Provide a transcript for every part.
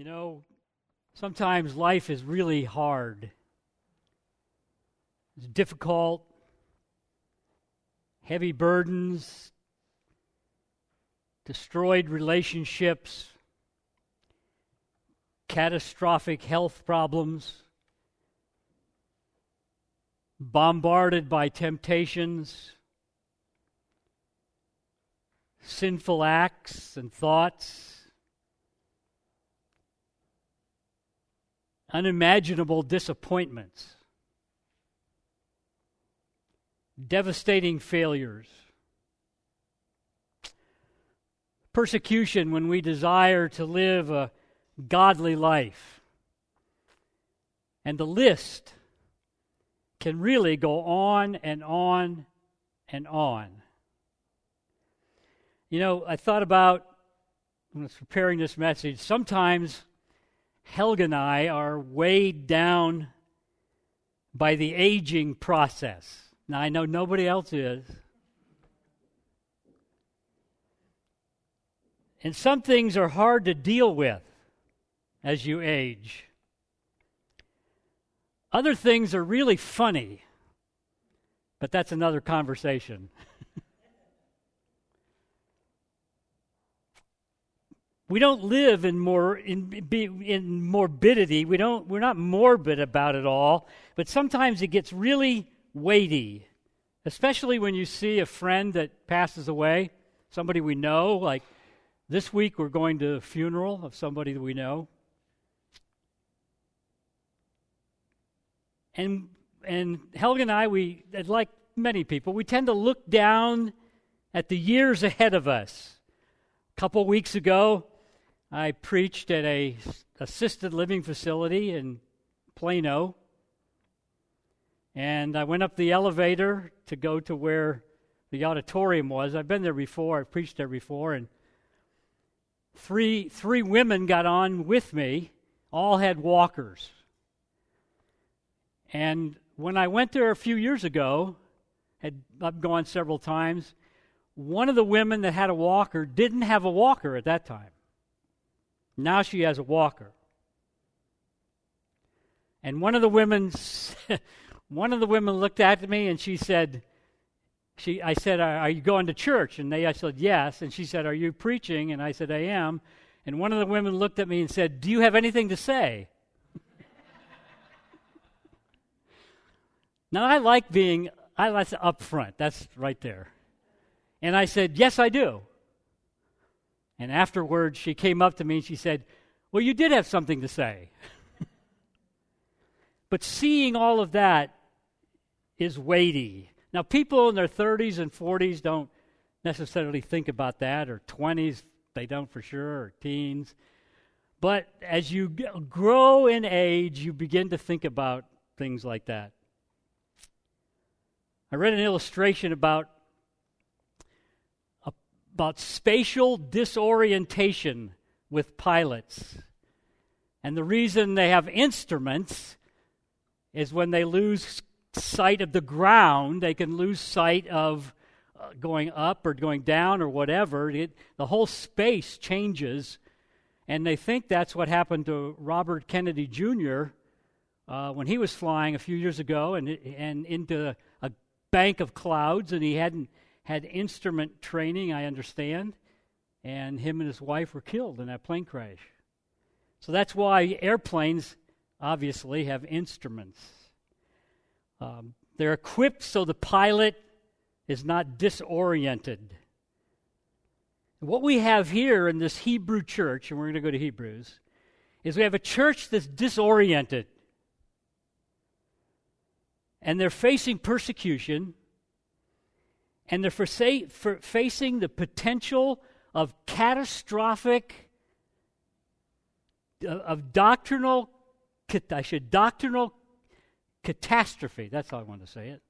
You know, sometimes life is really hard. It's difficult, heavy burdens, destroyed relationships, catastrophic health problems, bombarded by temptations, sinful acts and thoughts unimaginable disappointments, devastating failures, persecution when we desire to live a godly life. And the list can really go on and on and on. You know, I thought about when I was preparing this message, sometimes Helga and I are weighed down by the aging process. Now, I know nobody else is. And some things are hard to deal with as you age. Other things are really funny, but that's another conversation. we don't live in more in, in morbidity. We don't. We're not morbid about it all. But sometimes it gets really weighty, especially when you see a friend that passes away, somebody we know. Like this week, we're going to a funeral of somebody that we know, and and Helga and I, we like many people, we tend to look down at the years ahead of us. A couple weeks ago, I preached at a assisted living facility in Plano. And I went up the elevator to go to where the auditorium was. I've been there before, I've preached there before, and three three women got on with me, all had walkers. And when I went there a few years ago, had I've gone several times, one of the women that had a walker didn't have a walker at that time. Now she has a walker. And one of the women, one of the women looked at me and she said, she, I said, are, you going to church? And they, I said, yes. And she said, are you preaching? And I said, I am. And one of the women looked at me and said, do you have anything to say? now I like being, I like upfront. That's right there. And I said, yes, I do. And afterwards, she came up to me and she said, Well, you did have something to say. but seeing all of that is weighty. Now, people in their 30s and 40s don't necessarily think about that, or 20s, they don't for sure, or teens. But as you grow in age, you begin to think about things like that. I read an illustration about about spatial disorientation with pilots. And the reason they have instruments is when they lose sight of the ground, they can lose sight of uh, going up or going down or whatever. It, the whole space changes. And they think that's what happened to Robert Kennedy Jr. Uh, when he was flying a few years ago and, and into a bank of clouds, and he hadn't had instrument training, I understand, and him and his wife were killed in that plane crash. So that's why airplanes obviously have instruments. Um, they're equipped so the pilot is not disoriented. What we have here in this Hebrew church, and we're going to go to Hebrews, is we have a church that's disoriented. And they're facing persecution and they're for say, for facing the potential of catastrophic, uh, of doctrinal, I should doctrinal catastrophe. That's how I want to say it.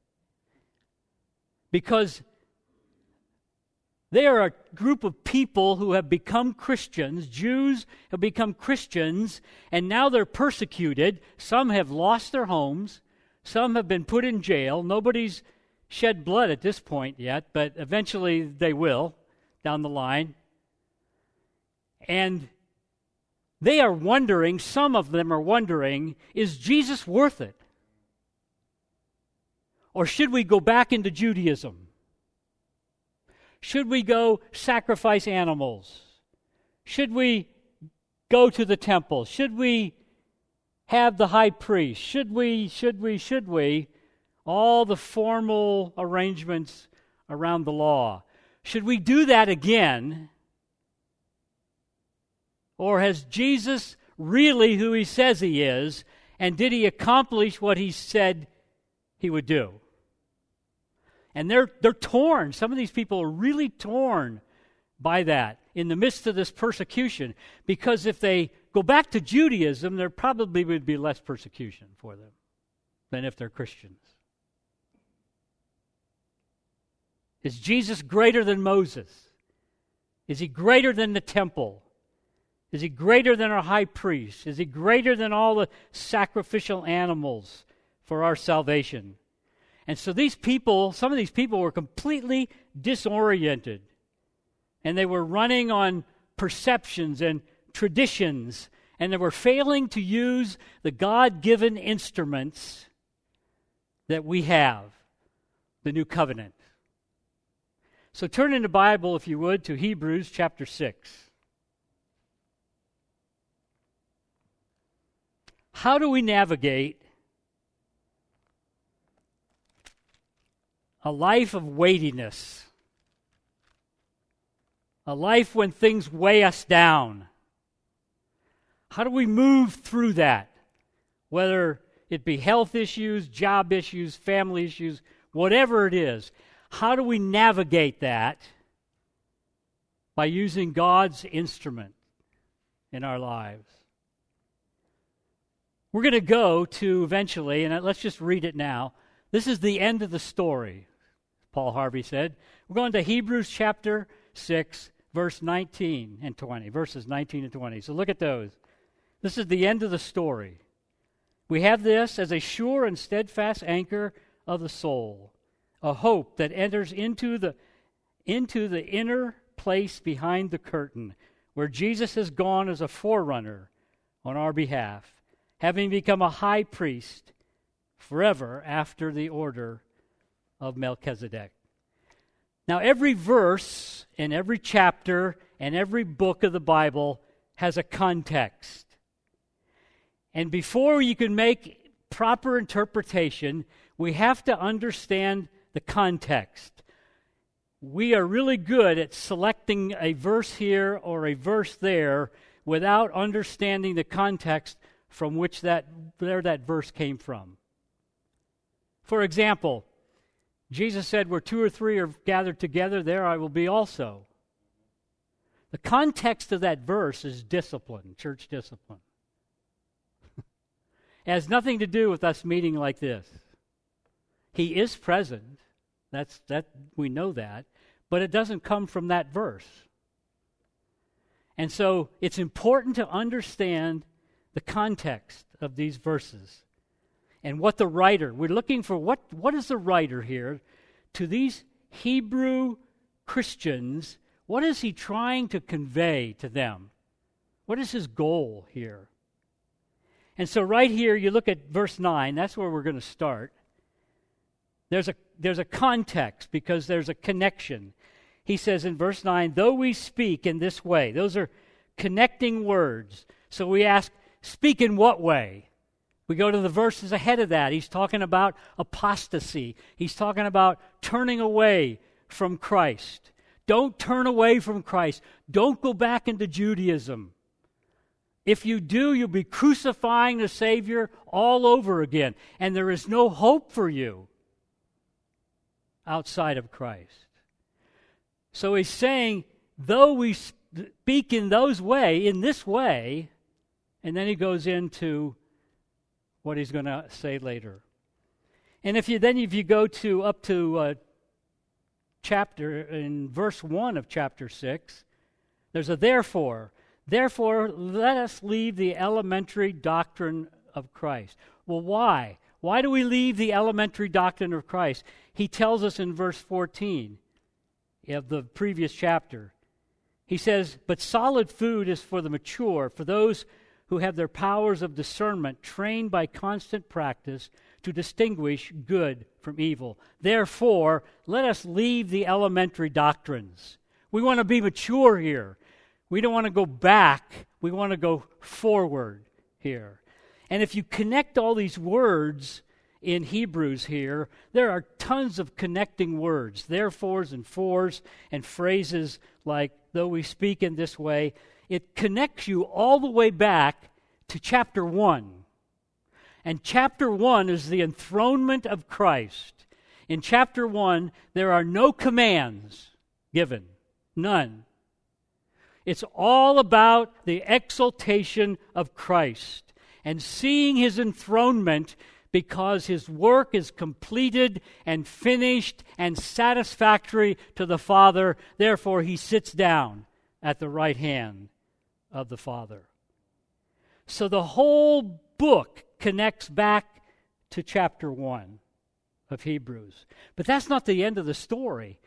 Because they are a group of people who have become Christians. Jews have become Christians, and now they're persecuted. Some have lost their homes. Some have been put in jail. Nobody's shed blood at this point yet, but eventually they will down the line. And they are wondering, some of them are wondering, is Jesus worth it? Or should we go back into Judaism? Should we go sacrifice animals? Should we go to the temple? Should we have the high priest? Should we, should we, should we? All the formal arrangements around the law. Should we do that again? Or has Jesus really who he says he is? And did he accomplish what he said he would do? And they're, they're torn. Some of these people are really torn by that in the midst of this persecution because if they go back to Judaism, there probably would be less persecution for them than if they're Christians. Is Jesus greater than Moses? Is he greater than the temple? Is he greater than our high priest? Is he greater than all the sacrificial animals for our salvation? And so these people, some of these people were completely disoriented. And they were running on perceptions and traditions. And they were failing to use the God given instruments that we have the new covenant. So turn in the Bible, if you would, to Hebrews chapter 6. How do we navigate a life of weightiness, a life when things weigh us down. How do we move through that? Whether it be health issues, job issues, family issues, whatever it is, how do we navigate that by using God's instrument in our lives? We're going to go to eventually, and let's just read it now. This is the end of the story. Paul Harvey said. We're going to Hebrews chapter 6, verse 19 and 20, verses 19 and 20. So look at those. This is the end of the story. We have this as a sure and steadfast anchor of the soul, a hope that enters into the, into the inner place behind the curtain, where Jesus has gone as a forerunner on our behalf, having become a high priest forever after the order of Melchizedek. Now, every verse in every chapter and every book of the Bible has a context. And before you can make proper interpretation, we have to understand the context. We are really good at selecting a verse here or a verse there without understanding the context from which that where that verse came from. For example, Jesus said, Where two or three are gathered together, there I will be also. The context of that verse is discipline, church discipline. it has nothing to do with us meeting like this. He is present. That's that we know that, but it doesn't come from that verse. And so it's important to understand the context of these verses and what the writer, we're looking for what, what is the writer here to these Hebrew Christians, what is he trying to convey to them? What is his goal here? And so, right here, you look at verse 9, that's where we're going to start. There's a, there's a context because there's a connection. He says in verse 9, though we speak in this way, those are connecting words. So we ask, speak in what way? We go to the verses ahead of that. He's talking about apostasy, he's talking about turning away from Christ. Don't turn away from Christ. Don't go back into Judaism. If you do, you'll be crucifying the Savior all over again. And there is no hope for you outside of Christ. So he's saying, though we speak in those way, in this way, and then he goes into what he's going to say later. And if you then if you go to up to uh, chapter in verse 1 of chapter 6, there's a therefore. Therefore, let us leave the elementary doctrine of Christ. Well, why? Why do we leave the elementary doctrine of Christ? He tells us in verse 14 of the previous chapter. He says, But solid food is for the mature, for those who have their powers of discernment trained by constant practice to distinguish good from evil. Therefore, let us leave the elementary doctrines. We want to be mature here. We don't want to go back. We want to go forward here. And if you connect all these words in Hebrews here, there are tons of connecting words, therefores and fors, and phrases like, though we speak in this way. It connects you all the way back to chapter 1. And chapter 1 is the enthronement of Christ. In chapter 1, there are no commands given, none. It's all about the exaltation of Christ and seeing his enthronement because his work is completed and finished and satisfactory to the Father. Therefore, he sits down at the right hand of the Father. So the whole book connects back to chapter 1 of Hebrews. But that's not the end of the story.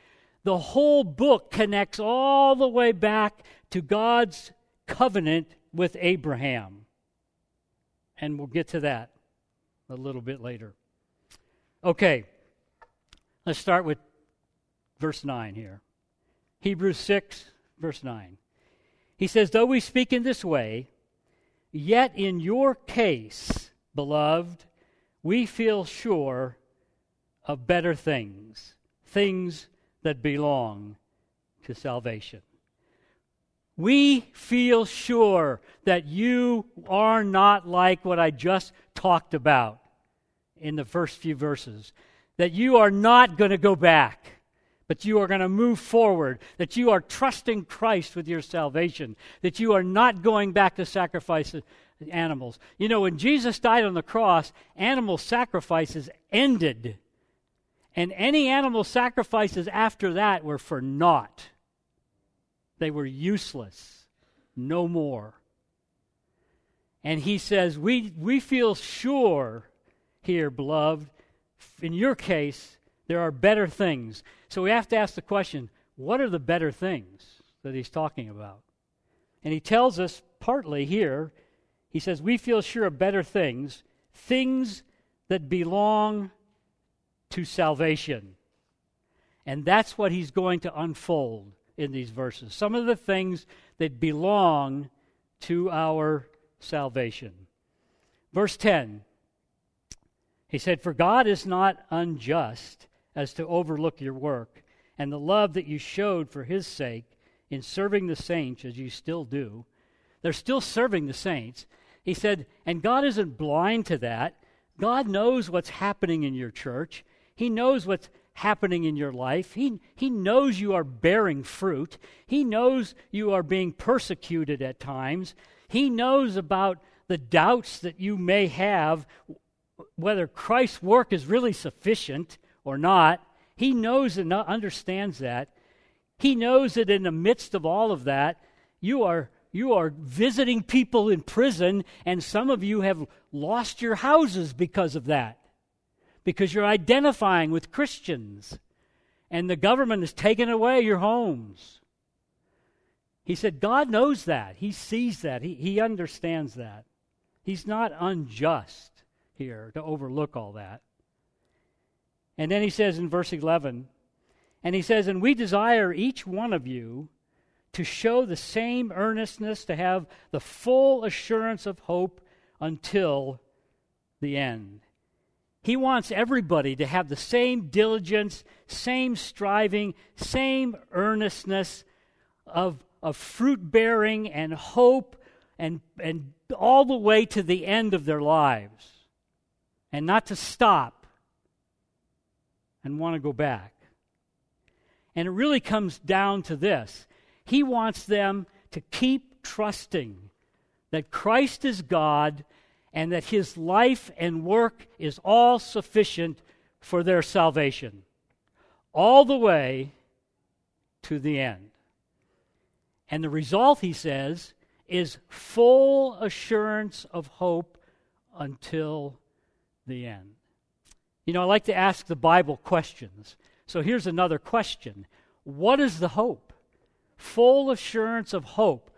The whole book connects all the way back to God's covenant with Abraham. And we'll get to that a little bit later. Okay, let's start with verse 9 here. Hebrews 6, verse 9. He says, Though we speak in this way, yet in your case, beloved, we feel sure of better things, things that belong to salvation. We feel sure that you are not like what I just talked about in the first few verses. That you are not going to go back, but you are going to move forward. That you are trusting Christ with your salvation. That you are not going back to sacrifice animals. You know, when Jesus died on the cross, animal sacrifices ended. And any animal sacrifices after that were for naught. They were useless. No more. And he says, We, we feel sure here, beloved, in your case, there are better things. So we have to ask the question what are the better things that he's talking about? And he tells us partly here, he says, We feel sure of better things, things that belong to salvation. And that's what he's going to unfold in these verses. Some of the things that belong to our salvation. Verse 10 he said, For God is not unjust as to overlook your work and the love that you showed for his sake in serving the saints, as you still do. They're still serving the saints. He said, and God isn't blind to that. God knows what's happening in your church. He knows what's happening in your life. He, he knows you are bearing fruit. He knows you are being persecuted at times. He knows about the doubts that you may have whether Christ's work is really sufficient or not. He knows and understands that. He knows that in the midst of all of that, you are you are visiting people in prison, and some of you have lost your houses because of that, because you're identifying with Christians, and the government has taken away your homes. He said, God knows that. He sees that. He, he understands that. He's not unjust here to overlook all that. And then he says in verse 11, and he says, And we desire each one of you to show the same earnestness, to have the full assurance of hope until the end. He wants everybody to have the same diligence, same striving, same earnestness of, of fruit bearing and hope and, and all the way to the end of their lives and not to stop and want to go back. And it really comes down to this He wants them to keep trusting that Christ is God and that His life and work is all sufficient for their salvation, all the way to the end. And the result, he says, is full assurance of hope until the end. You know, I like to ask the Bible questions. So here's another question What is the hope? full assurance of hope.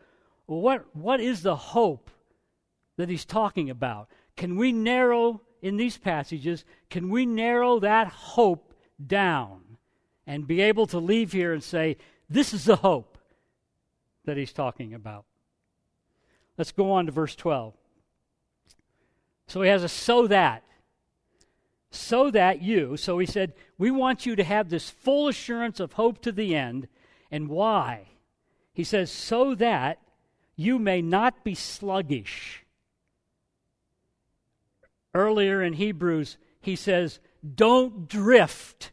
What, what is the hope that he's talking about? Can we narrow, in these passages, can we narrow that hope down and be able to leave here and say, this is the hope that he's talking about? Let's go on to verse 12. So he has a so that. So that you, so he said, we want you to have this full assurance of hope to the end. And why? He says, so that you may not be sluggish. Earlier in Hebrews, he says, don't drift.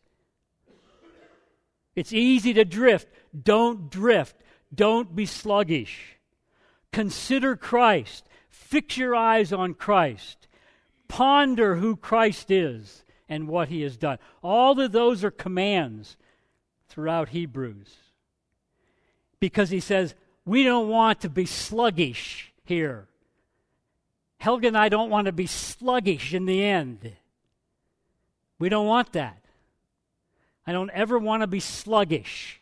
It's easy to drift. Don't drift. Don't be sluggish. Consider Christ. Fix your eyes on Christ. Ponder who Christ is and what he has done. All of those are commands throughout Hebrews. Because he says, we don't want to be sluggish here. Helga and I don't want to be sluggish in the end. We don't want that. I don't ever want to be sluggish.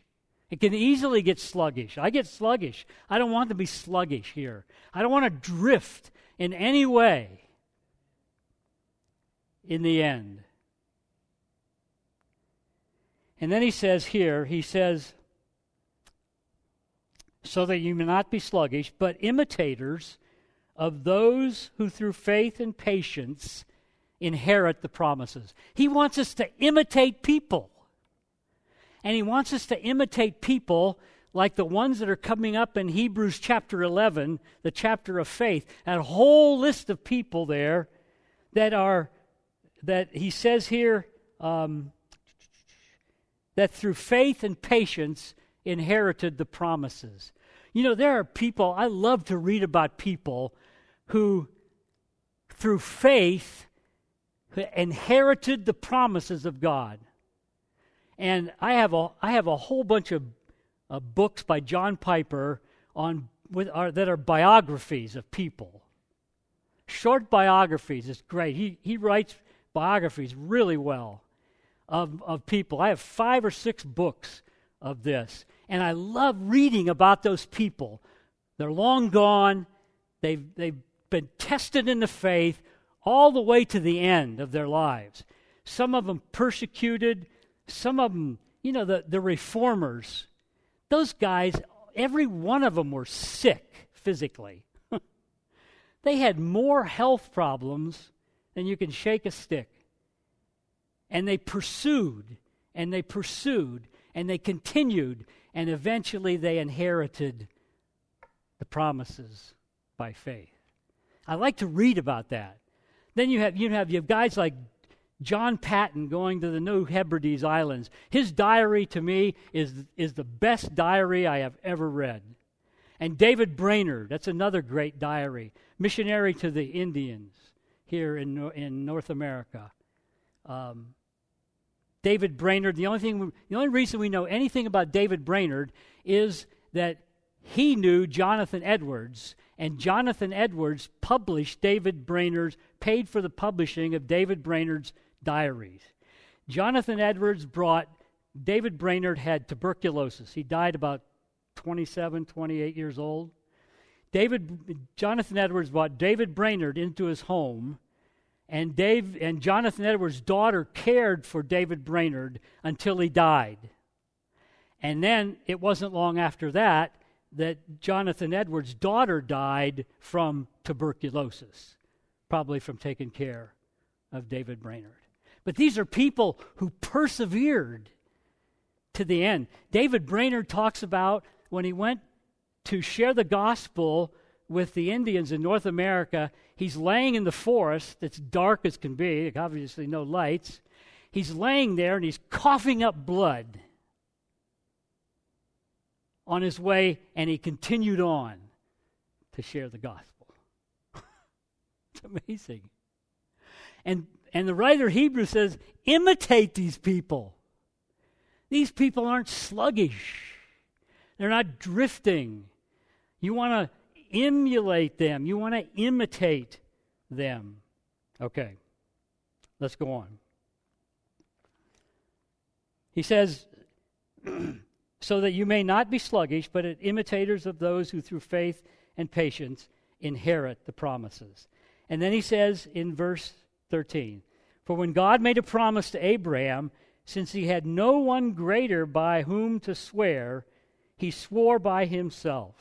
It can easily get sluggish. I get sluggish. I don't want to be sluggish here. I don't want to drift in any way in the end. And then he says here, he says, so that you may not be sluggish, but imitators of those who through faith and patience inherit the promises. He wants us to imitate people. And he wants us to imitate people like the ones that are coming up in Hebrews chapter 11, the chapter of faith. That whole list of people there that are, that he says here, um, that through faith and patience inherited the promises. You know, there are people, I love to read about people who, through faith, inherited the promises of God. And I have a, I have a whole bunch of uh, books by John Piper on, with, are, that are biographies of people. Short biographies is great. He, he writes biographies really well of, of people. I have five or six books of this. And I love reading about those people. They're long gone, they've, they've been tested in the faith all the way to the end of their lives. Some of them persecuted, some of them, you know, the, the reformers. Those guys, every one of them were sick physically. they had more health problems than you can shake a stick. And they pursued and they pursued and they continued and eventually they inherited the promises by faith. I like to read about that. Then you have you have you have guys like John Paton going to the New Hebrides Islands. His diary to me is is the best diary I have ever read. And David Brainerd, that's another great diary, missionary to the Indians here in in North America. Um, David Brainerd, the only thing, the only reason we know anything about David Brainerd is that he knew Jonathan Edwards, and Jonathan Edwards published David Brainerd's, paid for the publishing of David Brainerd's diaries. Jonathan Edwards brought, David Brainerd had tuberculosis. He died about 27, 28 years old. David, Jonathan Edwards brought David Brainerd into his home and Dave and Jonathan Edwards' daughter cared for David Brainerd until he died. And then it wasn't long after that that Jonathan Edwards' daughter died from tuberculosis, probably from taking care of David Brainerd. But these are people who persevered to the end. David Brainerd talks about when he went to share the gospel with the Indians in North America. He's laying in the forest. that's dark as can be, obviously, no lights. He's laying there and he's coughing up blood on his way, and he continued on to share the gospel. it's amazing. And, and the writer Hebrew says, imitate these people. These people aren't sluggish, they're not drifting. You want to emulate them, you want to imitate them. Okay, let's go on. He says, so that you may not be sluggish, but imitators of those who through faith and patience inherit the promises. And then he says in verse 13 For when God made a promise to Abraham, since he had no one greater by whom to swear, he swore by himself.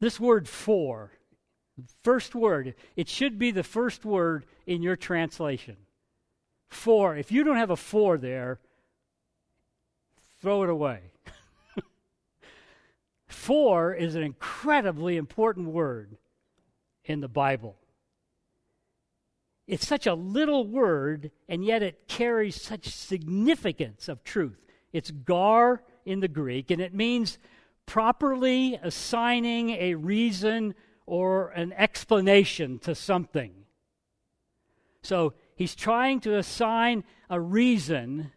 This word for, first word, it should be the first word in your translation. For. If you don't have a for there, throw it away. for is an incredibly important word in the Bible. It's such a little word, and yet it carries such significance of truth. It's gar in the Greek, and it means properly assigning a reason or an explanation to something. So he's trying to assign a reason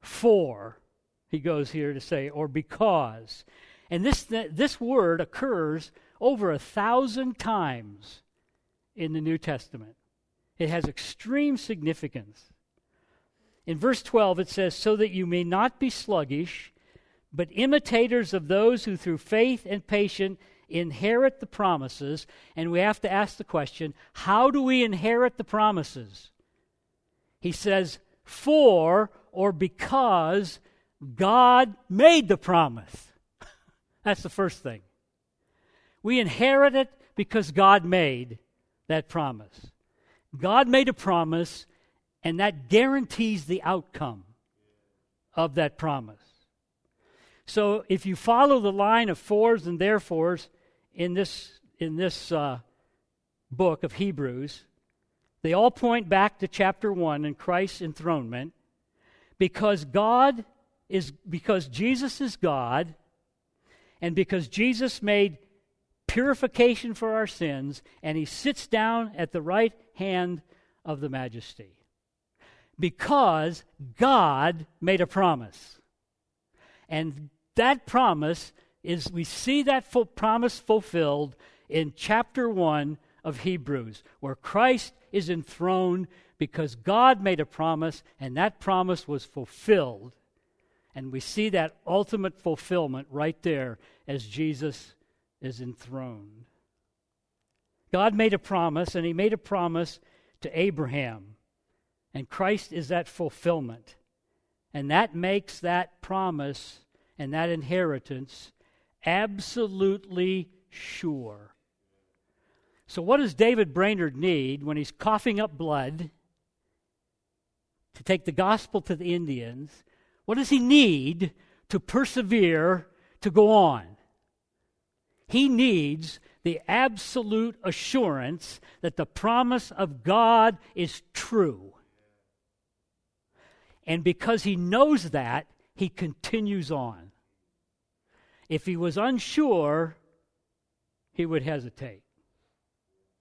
for, he goes here to say, or because. And this, this word occurs over a thousand times in the New Testament. It has extreme significance. In verse 12, it says, So that you may not be sluggish, but imitators of those who through faith and patience inherit the promises. And we have to ask the question how do we inherit the promises? He says, For or because God made the promise. That's the first thing. We inherit it because God made that promise. God made a promise, and that guarantees the outcome of that promise. So if you follow the line of fors and therefores in this, in this uh, book of Hebrews, they all point back to chapter 1 and Christ's enthronement because God is, because Jesus is God, and because Jesus made purification for our sins, and he sits down at the right hand of the majesty. Because God made a promise. And that promise is, we see that full promise fulfilled in chapter 1 of Hebrews, where Christ is enthroned because God made a promise, and that promise was fulfilled. And we see that ultimate fulfillment right there as Jesus is enthroned. God made a promise, and He made a promise to Abraham. And Christ is that fulfillment. And that makes that promise and that inheritance absolutely sure. So, what does David Brainerd need when he's coughing up blood to take the gospel to the Indians? What does he need to persevere to go on? He needs the absolute assurance that the promise of God is true. And because he knows that, he continues on. If he was unsure, he would hesitate.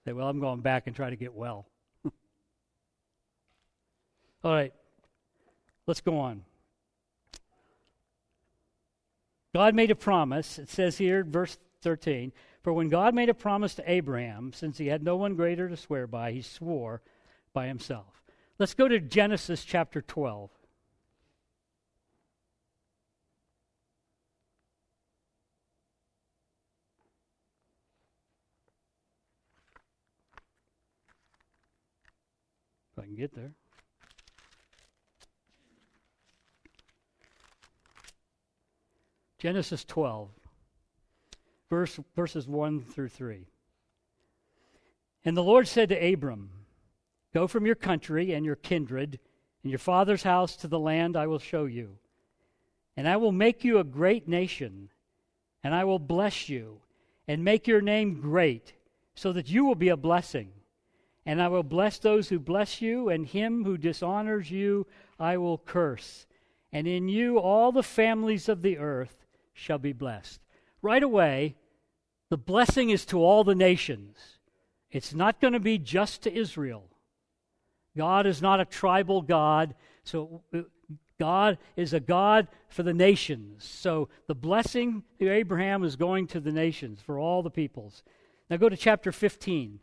Say, well, I'm going back and try to get well. All right, let's go on. God made a promise. It says here, verse 13 For when God made a promise to Abraham, since he had no one greater to swear by, he swore by himself. Let's go to Genesis chapter 12. If I can get there. Genesis 12 verse, verses 1 through 3. And the Lord said to Abram, Go from your country and your kindred and your father's house to the land I will show you. And I will make you a great nation, and I will bless you, and make your name great, so that you will be a blessing. And I will bless those who bless you, and him who dishonors you I will curse. And in you all the families of the earth shall be blessed right away, the blessing is to all the nations. It's not going to be just to Israel. God is not a tribal God, so uh, God is a God for the nations. So the blessing to Abraham is going to the nations, for all the peoples. Now go to chapter 15,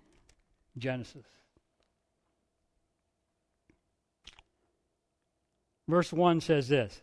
Genesis. Verse 1 says this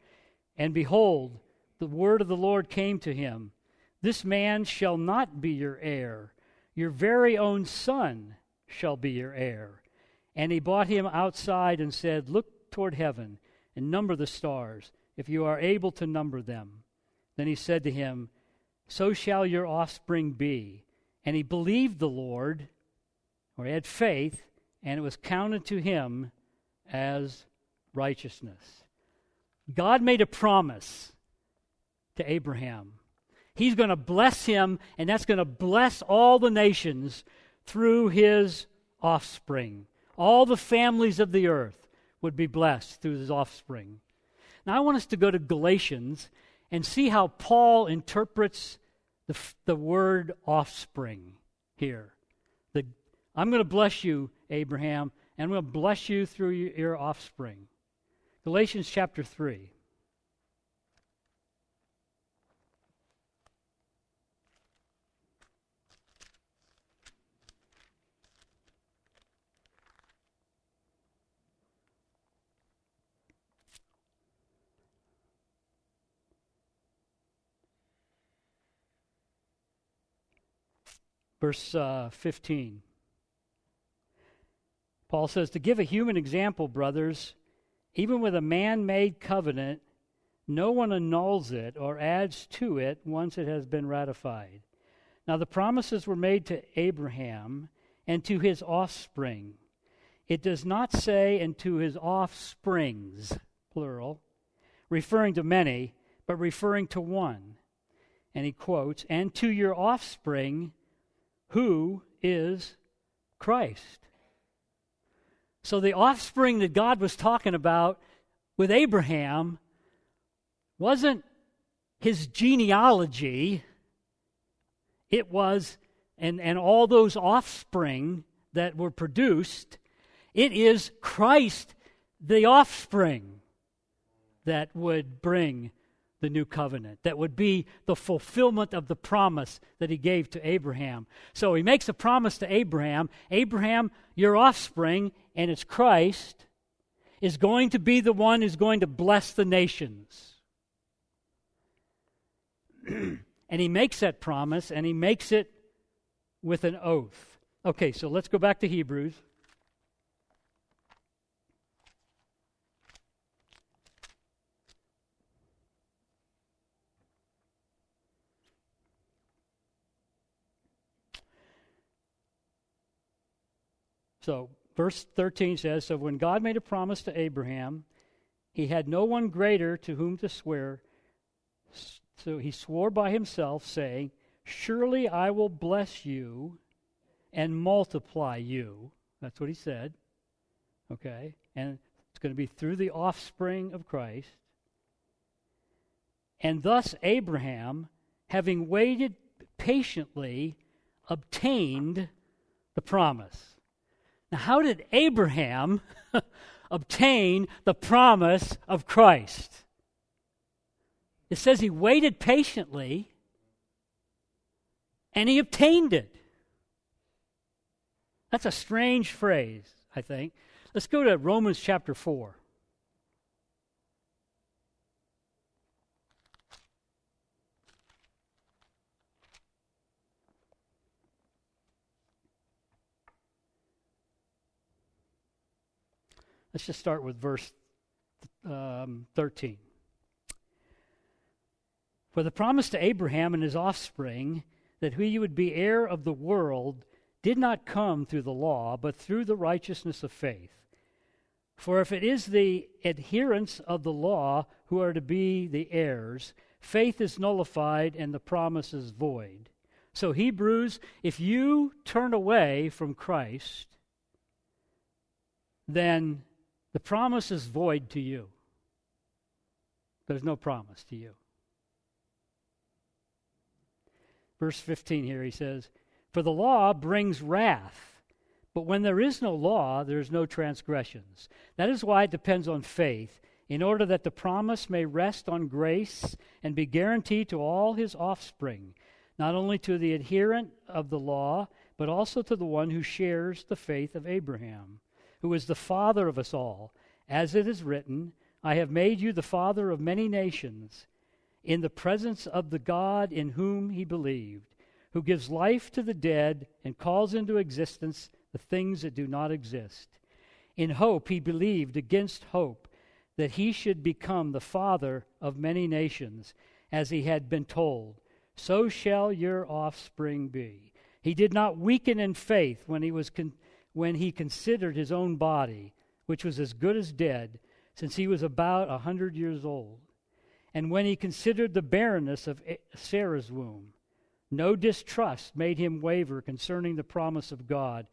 And behold, the word of the Lord came to him This man shall not be your heir, your very own son shall be your heir. And he brought him outside and said, Look toward heaven and number the stars, if you are able to number them. Then he said to him, So shall your offspring be. And he believed the Lord, or had faith, and it was counted to him as righteousness. God made a promise to Abraham. He's going to bless him, and that's going to bless all the nations through his offspring. All the families of the earth would be blessed through his offspring. Now, I want us to go to Galatians and see how Paul interprets the, the word offspring here. The, I'm going to bless you, Abraham, and I'm going to bless you through your, your offspring. Galatians chapter 3. Verse uh, 15. Paul says, To give a human example, brothers, even with a man made covenant, no one annuls it or adds to it once it has been ratified. Now, the promises were made to Abraham and to his offspring. It does not say, and to his offsprings, plural, referring to many, but referring to one. And he quotes, and to your offspring, who is Christ. So the offspring that God was talking about with Abraham wasn't his genealogy, it was, and, and all those offspring that were produced, it is Christ, the offspring, that would bring the new covenant, that would be the fulfillment of the promise that he gave to Abraham. So he makes a promise to Abraham Abraham, your offspring, and it's Christ, is going to be the one who's going to bless the nations. and he makes that promise, and he makes it with an oath. Okay, so let's go back to Hebrews. So, verse 13 says So when God made a promise to Abraham, he had no one greater to whom to swear. So he swore by himself, saying, Surely I will bless you and multiply you. That's what he said. Okay? And it's going to be through the offspring of Christ. And thus Abraham, having waited patiently, obtained the promise. Now, how did Abraham obtain the promise of Christ? It says he waited patiently and he obtained it. That's a strange phrase, I think. Let's go to Romans chapter 4. Let's just start with verse um, 13. For the promise to Abraham and his offspring that he would be heir of the world did not come through the law, but through the righteousness of faith. For if it is the adherents of the law who are to be the heirs, faith is nullified and the promise is void. So, Hebrews, if you turn away from Christ, then the promise is void to you. There's no promise to you. Verse 15 here, he says, For the law brings wrath, but when there is no law, there is no transgressions. That is why it depends on faith, in order that the promise may rest on grace and be guaranteed to all his offspring, not only to the adherent of the law, but also to the one who shares the faith of Abraham, who is the father of us all. As it is written, I have made you the father of many nations, in the presence of the God in whom he believed, who gives life to the dead and calls into existence the things that do not exist. In hope he believed against hope that he should become the father of many nations, as he had been told, So shall your offspring be. He did not weaken in faith when he, was con- when he considered his own body, which was as good as dead since he was about a hundred years old. And when he considered the barrenness of Sarah's womb, no distrust made him waver concerning the promise of God,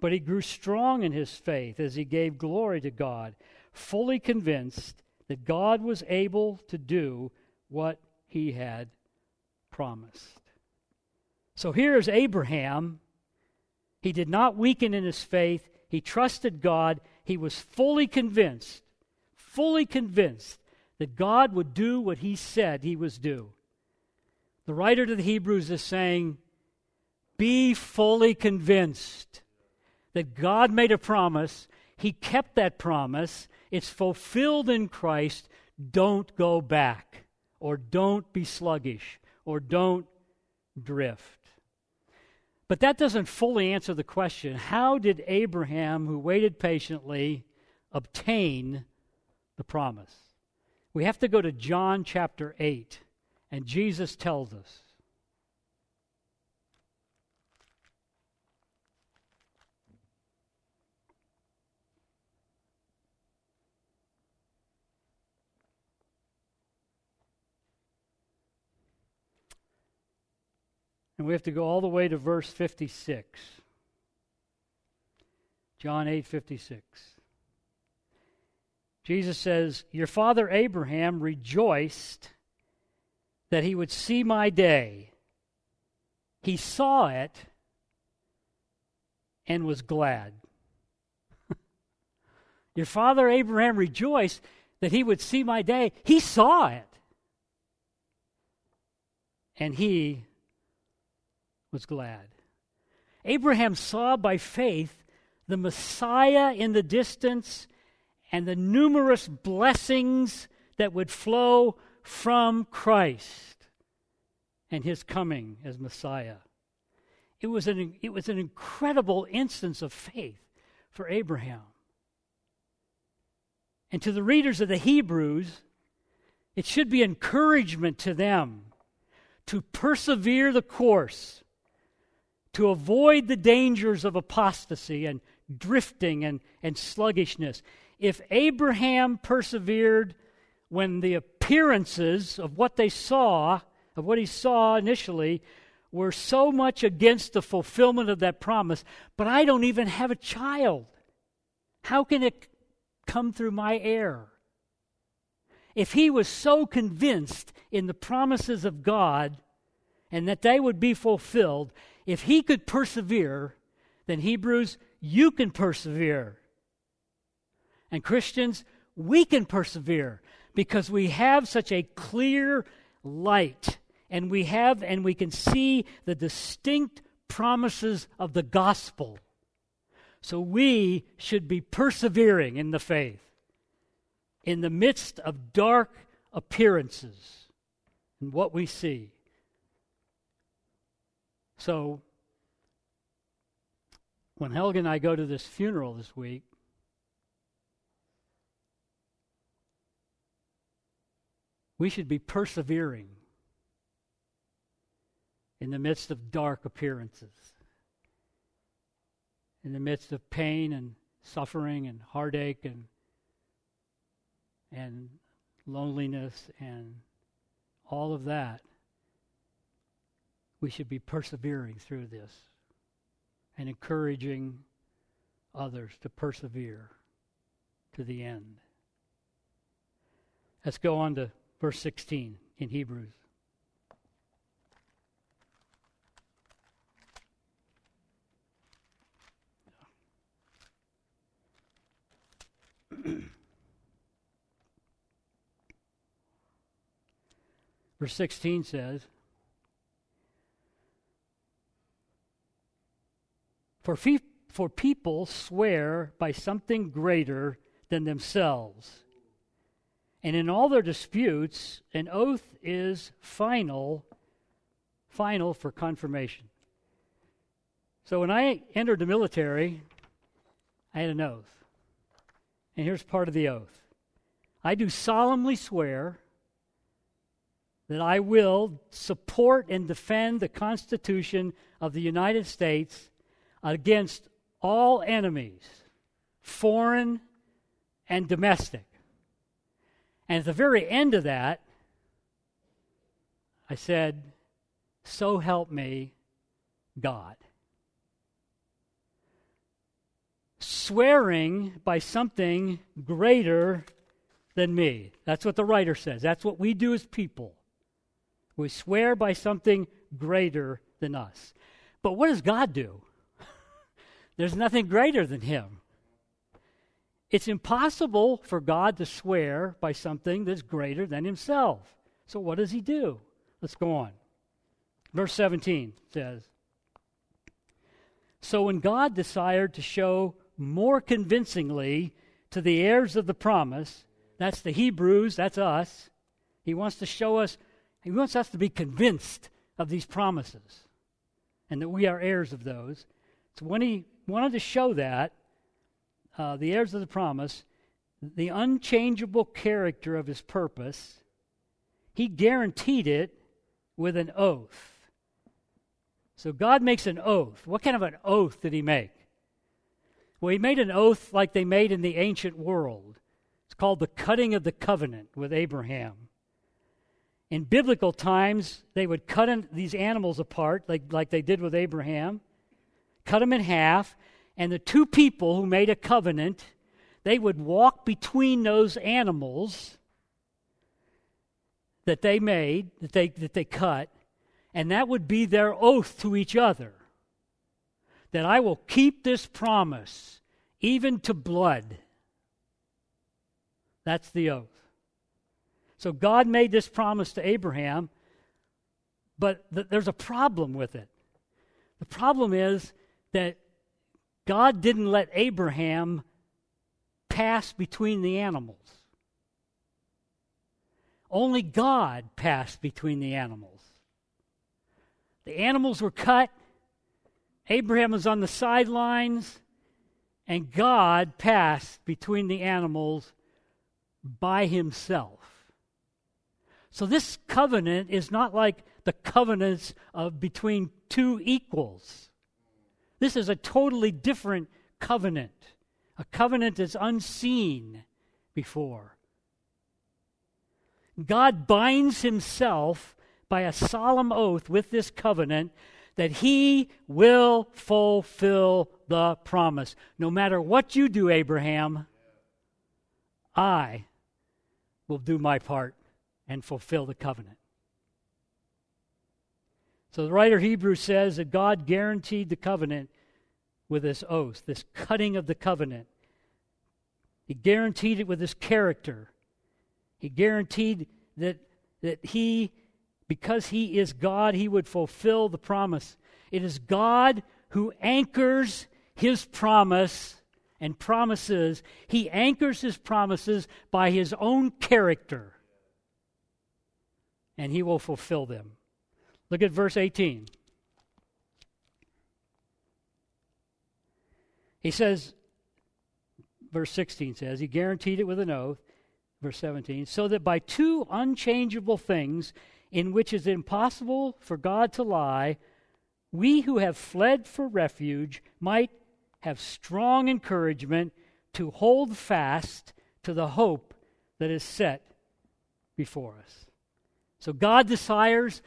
but he grew strong in his faith as he gave glory to God, fully convinced that God was able to do what he had promised. So here is Abraham. He did not weaken in his faith. He trusted God. He was fully convinced fully convinced that God would do what he said he was due. The writer to the Hebrews is saying, Be fully convinced that God made a promise, he kept that promise, it's fulfilled in Christ. Don't go back, or don't be sluggish, or don't drift. But that doesn't fully answer the question how did Abraham, who waited patiently, obtain the promise. We have to go to John chapter 8, and Jesus tells us. And we have to go all the way to verse 56. John 8 56. Jesus says, Your father Abraham rejoiced that he would see my day. He saw it and was glad. Your father Abraham rejoiced that he would see my day. He saw it. And he was glad. Abraham saw by faith the Messiah in the distance and the numerous blessings that would flow from Christ and his coming as Messiah. It was an, it was an incredible instance of faith for Abraham. And to the readers of the Hebrews, it should be encouragement to them to persevere the course, to avoid the dangers of apostasy and drifting and, and sluggishness if Abraham persevered when the appearances of what they saw, of what he saw initially, were so much against the fulfillment of that promise, but I don't even have a child. How can it come through my heir? If he was so convinced in the promises of God and that they would be fulfilled, if he could persevere, then Hebrews, you can persevere. And Christians, we can persevere because we have such a clear light and we have and we can see the distinct promises of the gospel. So we should be persevering in the faith in the midst of dark appearances and what we see. So when Helga and I go to this funeral this week, We should be persevering in the midst of dark appearances, in the midst of pain and suffering and heartache and, and loneliness and all of that. We should be persevering through this and encouraging others to persevere to the end. Let's go on to verse 16 in Hebrews. Verse 16 says, For, for people swear by something greater than themselves. And in all their disputes, an oath is final, final for confirmation. So when I entered the military, I had an oath. And here's part of the oath I do solemnly swear that I will support and defend the Constitution of the United States against all enemies, foreign and domestic. And at the very end of that, I said, So help me, God. Swearing by something greater than me. That's what the writer says. That's what we do as people. We swear by something greater than us. But what does God do? There's nothing greater than Him. It's impossible for God to swear by something that's greater than Himself. So, what does He do? Let's go on. Verse 17 says So, when God desired to show more convincingly to the heirs of the promise, that's the Hebrews, that's us, He wants to show us, He wants us to be convinced of these promises and that we are heirs of those. So, when He wanted to show that, uh, the heirs of the promise, the unchangeable character of his purpose, he guaranteed it with an oath. So God makes an oath. What kind of an oath did he make? Well, he made an oath like they made in the ancient world. It's called the cutting of the covenant with Abraham. In biblical times, they would cut these animals apart like, like they did with Abraham cut them in half, and the two people who made a covenant, they would walk between those animals that they made, that they, that they cut, and that would be their oath to each other that I will keep this promise even to blood. That's the oath. So God made this promise to Abraham, but th- there's a problem with it. The problem is that God didn't let Abraham pass between the animals. Only God passed between the animals. The animals were cut, Abraham was on the sidelines, and God passed between the animals by himself. So this covenant is not like the covenants of between two equals. This is a totally different covenant, a covenant that's unseen before. God binds himself by a solemn oath with this covenant that he will fulfill the promise. No matter what you do, Abraham, I will do my part and fulfill the covenant. So the writer Hebrews says that God guaranteed the covenant with this oath, this cutting of the covenant. He guaranteed it with his character. He guaranteed that, that he, because he is God, he would fulfill the promise. It is God who anchors his promise and promises. He anchors his promises by his own character, and he will fulfill them. Look at verse 18. He says, verse 16 says, He guaranteed it with an oath. Verse 17, so that by two unchangeable things in which is impossible for God to lie, we who have fled for refuge might have strong encouragement to hold fast to the hope that is set before us. So God desires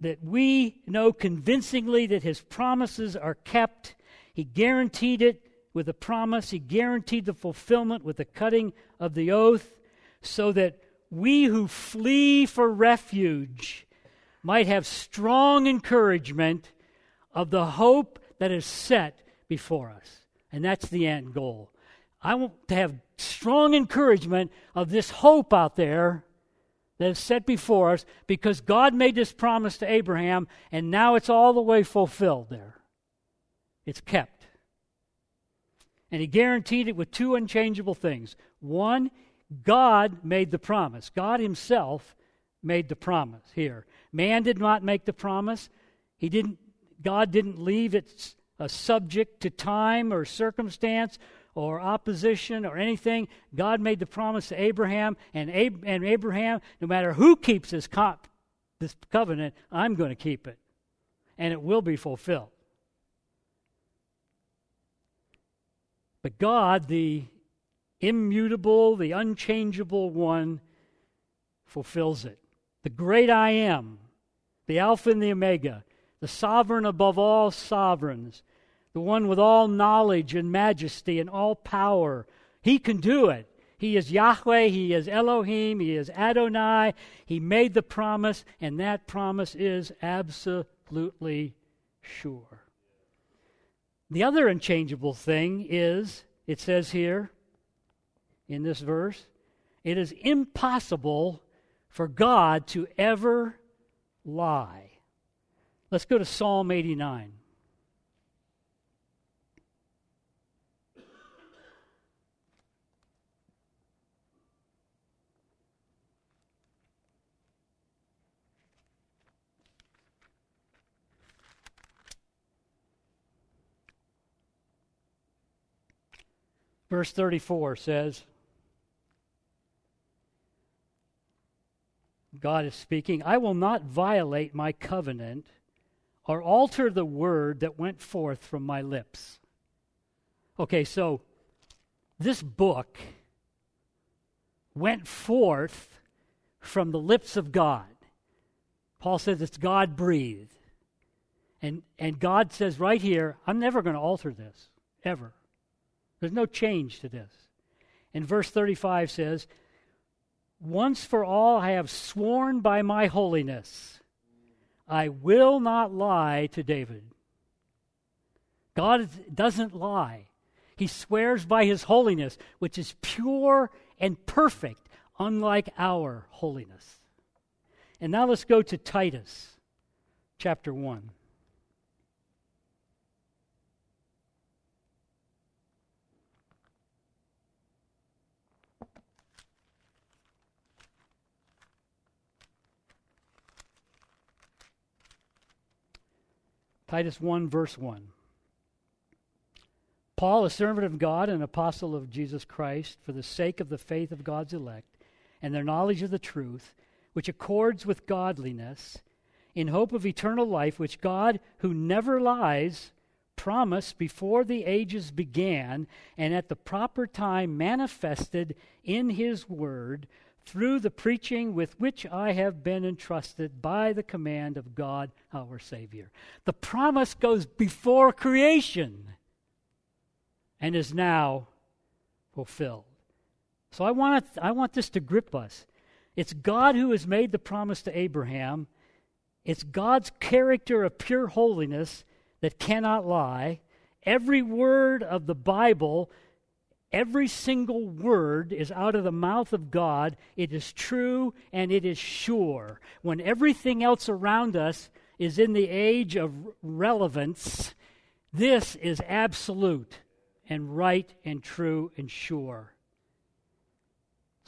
that we know convincingly that his promises are kept. He guaranteed it with a promise, he guaranteed the fulfillment with the cutting of the oath, so that we who flee for refuge might have strong encouragement of the hope that is set before us. And that's the end goal. I want to have strong encouragement of this hope out there that is set before us because God made this promise to Abraham and now it's all the way fulfilled there. It's kept. And he guaranteed it with two unchangeable things. One, God made the promise. God himself made the promise here. Man did not make the promise. He didn't God didn't leave it a subject to time or circumstance or opposition or anything. God made the promise to Abraham, and, Ab- and Abraham, no matter who keeps this, this covenant, I'm going to keep it. And it will be fulfilled. But God, the immutable, the unchangeable one, fulfills it. The great I am, the Alpha and the Omega, the sovereign above all sovereigns, the one with all knowledge and majesty and all power. He can do it. He is Yahweh, He is Elohim, He is Adonai. He made the promise, and that promise is absolutely sure. The other unchangeable thing is, it says here in this verse, it is impossible for God to ever lie. Let's go to Psalm 89. Verse 34 says, God is speaking, I will not violate my covenant or alter the word that went forth from my lips. Okay, so this book went forth from the lips of God. Paul says it's God breathed. And, and God says right here, I'm never going to alter this, ever. There's no change to this. And verse 35 says, Once for all I have sworn by my holiness, I will not lie to David. God doesn't lie. He swears by his holiness, which is pure and perfect, unlike our holiness. And now let's go to Titus chapter 1. Titus 1, verse 1. Paul, a servant of God and apostle of Jesus Christ, for the sake of the faith of God's elect and their knowledge of the truth, which accords with godliness, in hope of eternal life, which God, who never lies, promised before the ages began and at the proper time manifested in his word through the preaching with which I have been entrusted by the command of God our Savior. The promise goes before creation and is now fulfilled. So I want, I want this to grip us. It's God who has made the promise to Abraham. It's God's character of pure holiness that cannot lie. Every word of the Bible Every single word is out of the mouth of God. It is true and it is sure. When everything else around us is in the age of relevance, this is absolute and right and true and sure.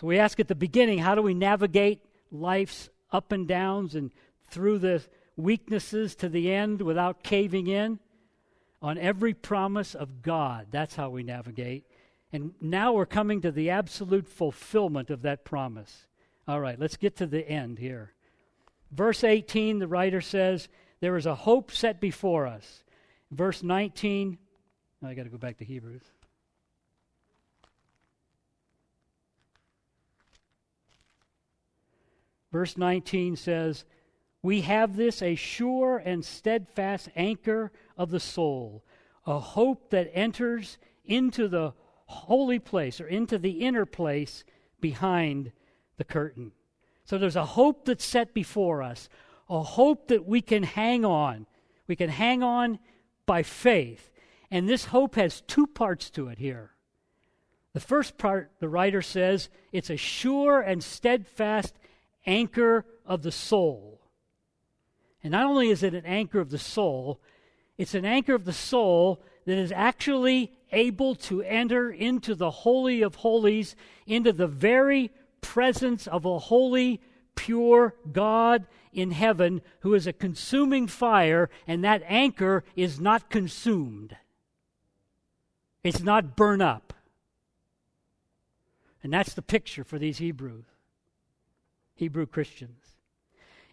So we ask at the beginning how do we navigate life's up and downs and through the weaknesses to the end without caving in? On every promise of God. That's how we navigate. And now we're coming to the absolute fulfillment of that promise. All right, let's get to the end here. Verse 18, the writer says, There is a hope set before us. Verse 19, I got to go back to Hebrews. Verse 19 says, We have this a sure and steadfast anchor of the soul, a hope that enters into the holy place or into the inner place behind the curtain. So there's a hope that's set before us, a hope that we can hang on. We can hang on by faith. And this hope has two parts to it here. The first part, the writer says, it's a sure and steadfast anchor of the soul. And not only is it an anchor of the soul, it's an anchor of the soul that is actually able to enter into the Holy of Holies, into the very presence of a holy, pure God in heaven who is a consuming fire, and that anchor is not consumed. It's not burned up. And that's the picture for these Hebrews, Hebrew Christians.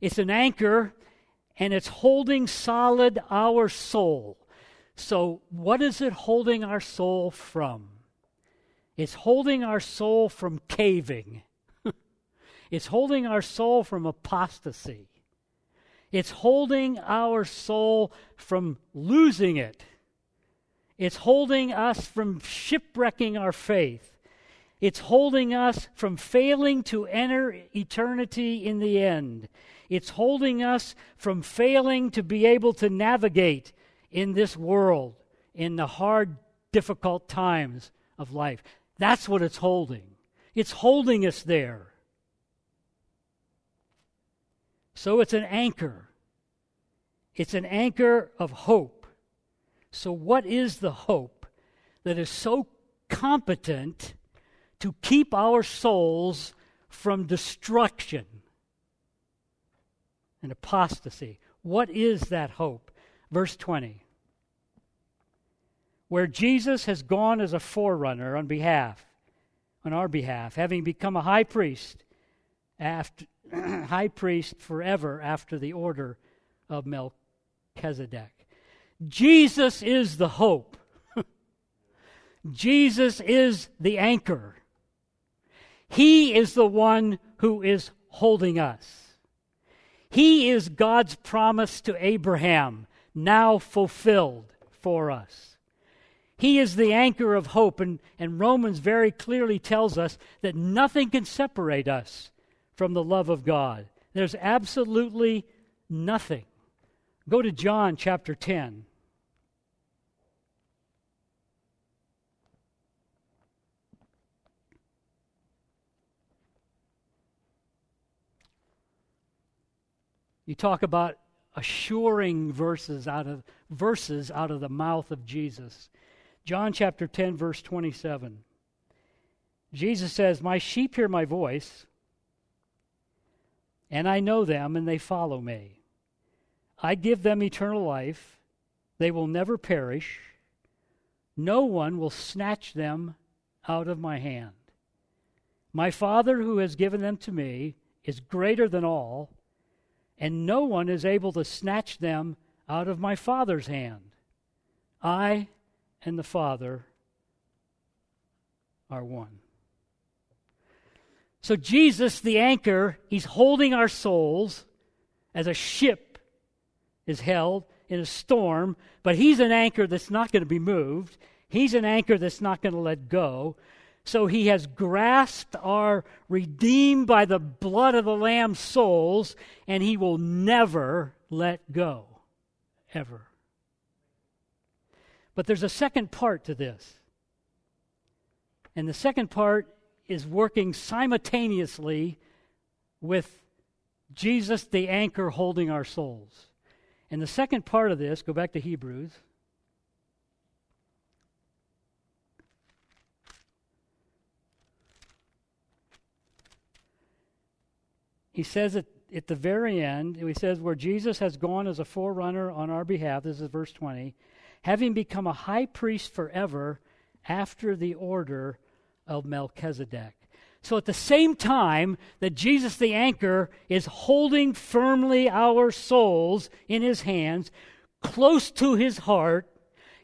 It's an anchor and it's holding solid our soul. So, what is it holding our soul from? It's holding our soul from caving. it's holding our soul from apostasy. It's holding our soul from losing it. It's holding us from shipwrecking our faith. It's holding us from failing to enter eternity in the end. It's holding us from failing to be able to navigate in this world in the hard, difficult times of life. That's what it's holding. It's holding us there. So it's an anchor. It's an anchor of hope. So, what is the hope that is so competent to keep our souls from destruction? and apostasy. What is that hope? Verse 20. Where Jesus has gone as a forerunner on behalf, on our behalf, having become a high priest, after, high priest forever after the order of Melchizedek. Jesus is the hope. Jesus is the anchor. He is the one who is holding us. He is God's promise to Abraham, now fulfilled for us. He is the anchor of hope, and, and Romans very clearly tells us that nothing can separate us from the love of God. There's absolutely nothing. Go to John chapter 10. You talk about assuring verses out of verses out of the mouth of Jesus. John chapter 10 verse 27. Jesus says, "My sheep hear my voice, and I know them and they follow me. I give them eternal life; they will never perish. No one will snatch them out of my hand. My Father who has given them to me is greater than all." And no one is able to snatch them out of my Father's hand. I and the Father are one. So, Jesus, the anchor, he's holding our souls as a ship is held in a storm, but he's an anchor that's not going to be moved. He's an anchor that's not going to let go. So he has grasped our redeemed by the blood of the Lamb souls, and he will never let go. Ever. But there's a second part to this. And the second part is working simultaneously with Jesus, the anchor holding our souls. And the second part of this, go back to Hebrews. He says at, at the very end, he says, where Jesus has gone as a forerunner on our behalf, this is verse 20, having become a high priest forever after the order of Melchizedek. So at the same time that Jesus the anchor is holding firmly our souls in his hands, close to his heart,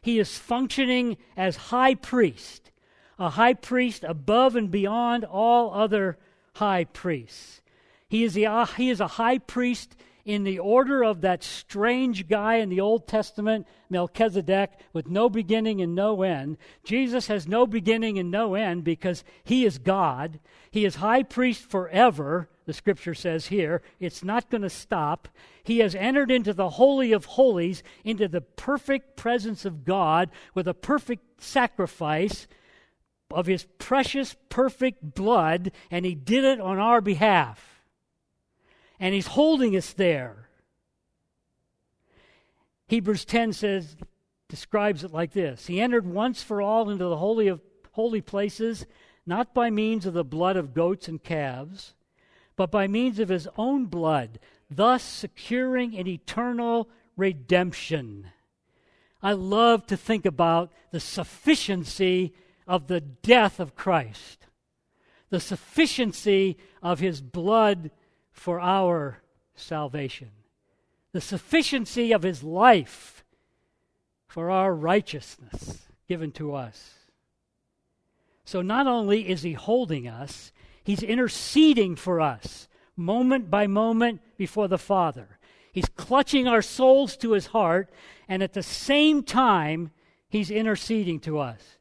he is functioning as high priest, a high priest above and beyond all other high priests. He is, the, uh, he is a high priest in the order of that strange guy in the Old Testament, Melchizedek, with no beginning and no end. Jesus has no beginning and no end because he is God. He is high priest forever, the scripture says here. It's not going to stop. He has entered into the Holy of Holies, into the perfect presence of God with a perfect sacrifice of his precious, perfect blood, and he did it on our behalf and he's holding us there. Hebrews 10 says describes it like this. He entered once for all into the holy of holy places, not by means of the blood of goats and calves, but by means of his own blood, thus securing an eternal redemption. I love to think about the sufficiency of the death of Christ, the sufficiency of his blood for our salvation, the sufficiency of his life for our righteousness given to us. So not only is he holding us, he's interceding for us moment by moment before the Father. He's clutching our souls to his heart, and at the same time, he's interceding to us.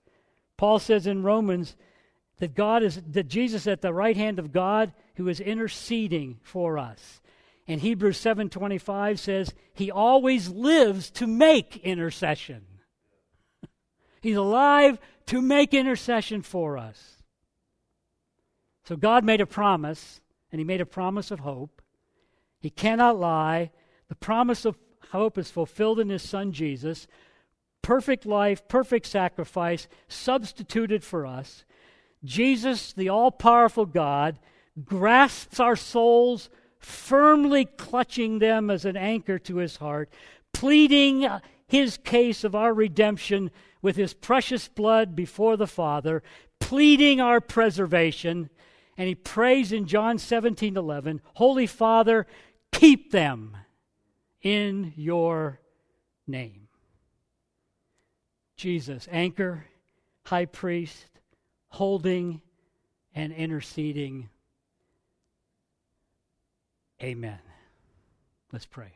Paul says in Romans that God is that Jesus at the right hand of God who is interceding for us. And Hebrews 7:25 says he always lives to make intercession. He's alive to make intercession for us. So God made a promise, and he made a promise of hope. He cannot lie. The promise of hope is fulfilled in his son Jesus. Perfect life, perfect sacrifice, substituted for us. Jesus, the all powerful God, grasps our souls, firmly clutching them as an anchor to his heart, pleading his case of our redemption with his precious blood before the Father, pleading our preservation. And he prays in John 17 11, Holy Father, keep them in your name. Jesus, anchor, high priest, holding and interceding Amen. Let's pray.